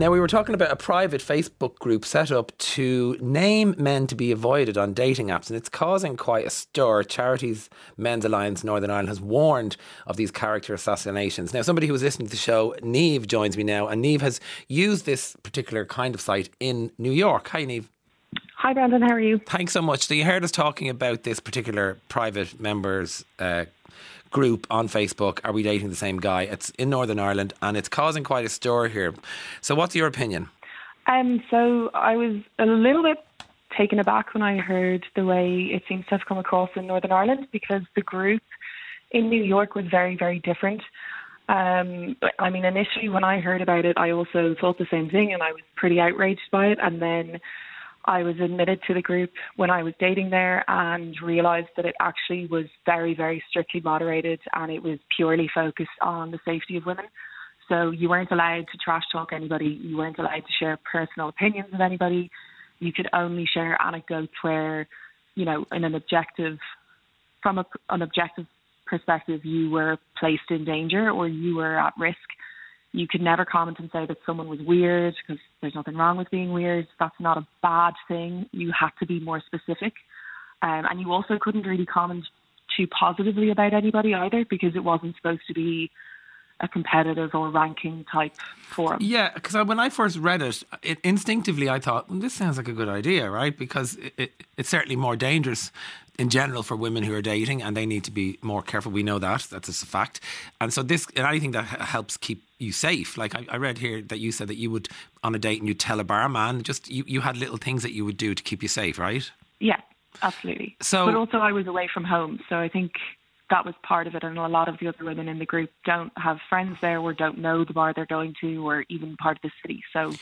Now, we were talking about a private Facebook group set up to name men to be avoided on dating apps, and it's causing quite a stir. Charities Men's Alliance Northern Ireland has warned of these character assassinations. Now, somebody who was listening to the show, Niamh, joins me now, and Niamh has used this particular kind of site in New York. Hi, Niamh. Hi, Brendan. How are you? Thanks so much. So, you heard us talking about this particular private members uh, group on Facebook, Are We Dating the Same Guy? It's in Northern Ireland and it's causing quite a stir here. So, what's your opinion? Um, so, I was a little bit taken aback when I heard the way it seems to have come across in Northern Ireland because the group in New York was very, very different. Um, I mean, initially when I heard about it, I also thought the same thing and I was pretty outraged by it. And then I was admitted to the group when I was dating there and realized that it actually was very, very strictly moderated and it was purely focused on the safety of women. So you weren't allowed to trash talk anybody, you weren't allowed to share personal opinions with anybody. You could only share anecdotes where, you know, in an objective, from a, an objective perspective, you were placed in danger or you were at risk you could never comment and say that someone was weird because there's nothing wrong with being weird. That's not a bad thing. You had to be more specific. Um, and you also couldn't really comment too positively about anybody either because it wasn't supposed to be a competitive or ranking type forum. Yeah, because when I first read it, it instinctively I thought well, this sounds like a good idea, right? Because it, it, it's certainly more dangerous in general for women who are dating, and they need to be more careful. We know that that's a fact, and so this and anything that helps keep you safe. Like I, I, read here that you said that you would on a date and you'd tell a barman just you, you had little things that you would do to keep you safe, right? Yeah, absolutely. So, but also I was away from home, so I think that was part of it. And a lot of the other women in the group don't have friends there, or don't know the bar they're going to, or even part of the city. So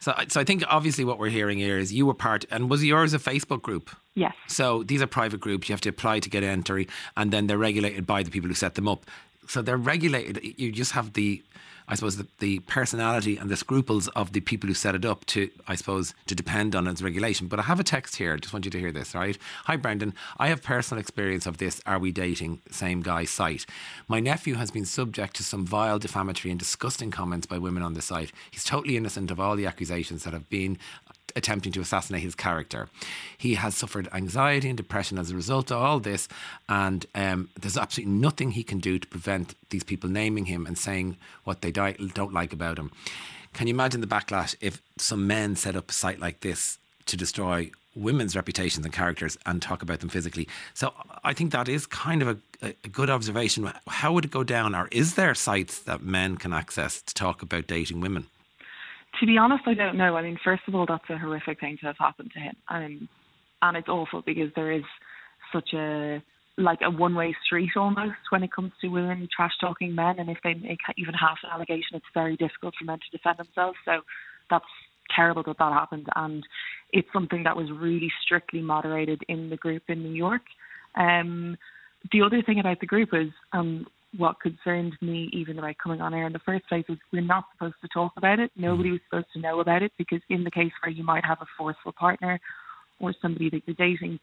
so, so I think obviously what we're hearing here is you were part, and was yours a Facebook group? Yes. So these are private groups. You have to apply to get entry, and then they're regulated by the people who set them up. So they're regulated. You just have the I suppose, the, the personality and the scruples of the people who set it up to, I suppose, to depend on its regulation. But I have a text here. I just want you to hear this, right? Hi, Brendan. I have personal experience of this Are We Dating Same Guy site. My nephew has been subject to some vile, defamatory, and disgusting comments by women on the site. He's totally innocent of all the accusations that have been attempting to assassinate his character. He has suffered anxiety and depression as a result of all this, and um, there's absolutely nothing he can do to prevent these people naming him and saying what they don't like about him. Can you imagine the backlash if some men set up a site like this to destroy women's reputations and characters and talk about them physically? So I think that is kind of a, a good observation. How would it go down, or is there sites that men can access to talk about dating women? To be honest, I don't know. I mean, first of all, that's a horrific thing to have happened to him, and and it's awful because there is such a like a one-way street almost when it comes to women trash talking men, and if they make even half an allegation, it's very difficult for men to defend themselves. So that's terrible that that happened, and it's something that was really strictly moderated in the group in New York. Um, the other thing about the group is, um, what concerned me even about coming on air in the first place was we're not supposed to talk about it. Nobody was supposed to know about it because in the case where you might have a forceful partner or somebody that you're dating,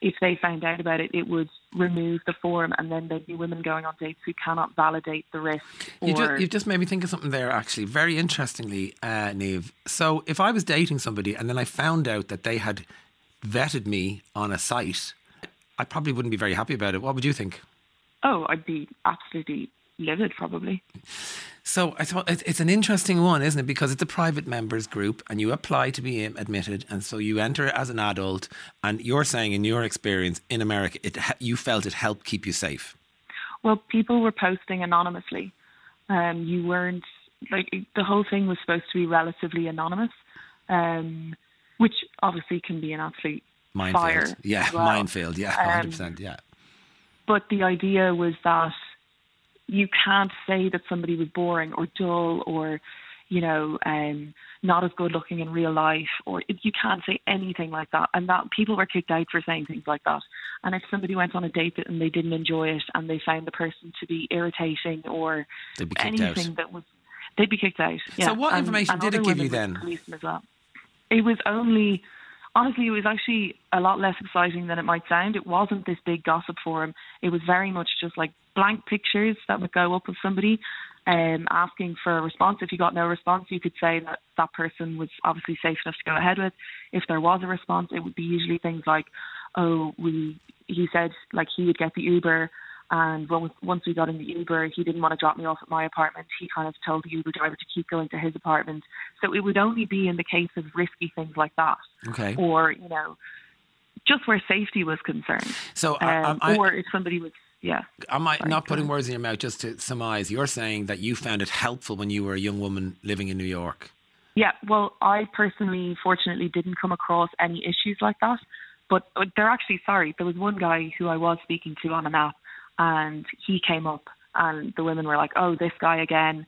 if they found out about it, it would remove the forum, and then there'd be women going on dates who cannot validate the risk. You just, you've just made me think of something there, actually, very interestingly, uh, Niamh. So, if I was dating somebody and then I found out that they had vetted me on a site, I probably wouldn't be very happy about it. What would you think? Oh, I'd be absolutely livid, probably. So I thought it's an interesting one, isn't it? Because it's a private members group, and you apply to be admitted, and so you enter as an adult. And you're saying, in your experience in America, it you felt it helped keep you safe. Well, people were posting anonymously. Um, you weren't like the whole thing was supposed to be relatively anonymous, um, which obviously can be an absolute minefield. Fire yeah, well. minefield. Yeah, hundred um, percent. Yeah. But the idea was that you can't say that somebody was boring or dull or, you know, um, not as good looking in real life, or you can't say anything like that. And that people were kicked out for saying things like that. And if somebody went on a date and they didn't enjoy it and they found the person to be irritating or anything out. that was, they'd be kicked out. Yeah. So what information and, and did it give you then? Well. It was only honestly, it was actually a lot less exciting than it might sound. It wasn't this big gossip forum. It was very much just like blank pictures that would go up of somebody um, asking for a response. If you got no response, you could say that that person was obviously safe enough to go ahead with. If there was a response, it would be usually things like, "Oh, we," he said, like he would get the Uber, and once we got in the Uber, he didn't want to drop me off at my apartment. He kind of told the Uber driver to keep going to his apartment. So it would only be in the case of risky things like that, Okay. or you know, just where safety was concerned, So um, I- I- or if somebody was, yeah. Am I Sorry, not putting words in your mouth? Just to surmise, you're saying that you found it helpful when you were a young woman living in New York. Yeah, well, I personally, fortunately, didn't come across any issues like that. But uh, they're actually sorry. There was one guy who I was speaking to on an app, and he came up, and the women were like, "Oh, this guy again,"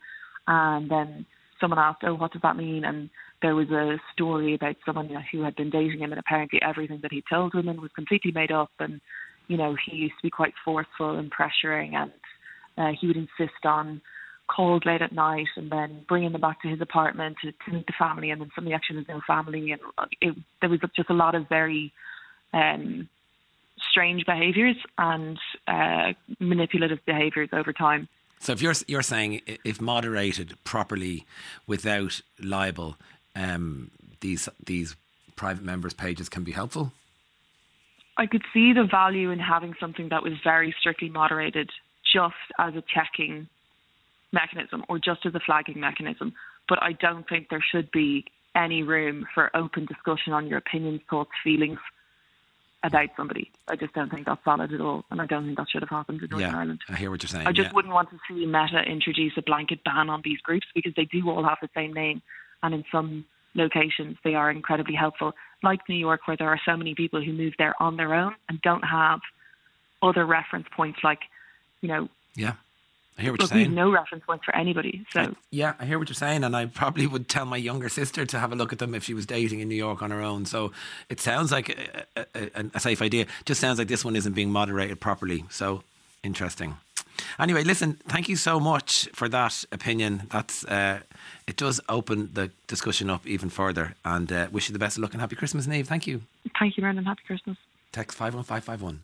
and then someone asked, "Oh, what does that mean?" And there was a story about someone who had been dating him, and apparently everything that he told women was completely made up, and you know he used to be quite forceful and pressuring, and uh, he would insist on calls late at night and then bringing them back to his apartment to, to meet the family and then somebody actually has no family and it, there was just a lot of very um, strange behaviours and uh, manipulative behaviours over time. So if you're you're saying if moderated properly, without libel, um, these these private members' pages can be helpful. I could see the value in having something that was very strictly moderated just as a checking mechanism or just as a flagging mechanism. But I don't think there should be any room for open discussion on your opinions, thoughts, feelings about somebody. I just don't think that's valid at all. And I don't think that should have happened in Northern yeah, Ireland. I hear what you're saying. I just yeah. wouldn't want to see Meta introduce a blanket ban on these groups because they do all have the same name, and in some locations they are incredibly helpful. Like New York, where there are so many people who move there on their own and don't have other reference points like, you know, Yeah, I hear what you're we have saying. no reference points for anybody. So I- yeah, I hear what you're saying, and I probably would tell my younger sister to have a look at them if she was dating in New York on her own. So it sounds like a, a, a, a safe idea. Just sounds like this one isn't being moderated properly. So interesting. Anyway, listen, thank you so much for that opinion. That's uh, it does open the discussion up even further, and uh, wish you the best of luck and happy Christmas, Niamh. Thank you. thank you, Brendan. Happy Christmas. Text five one five five one.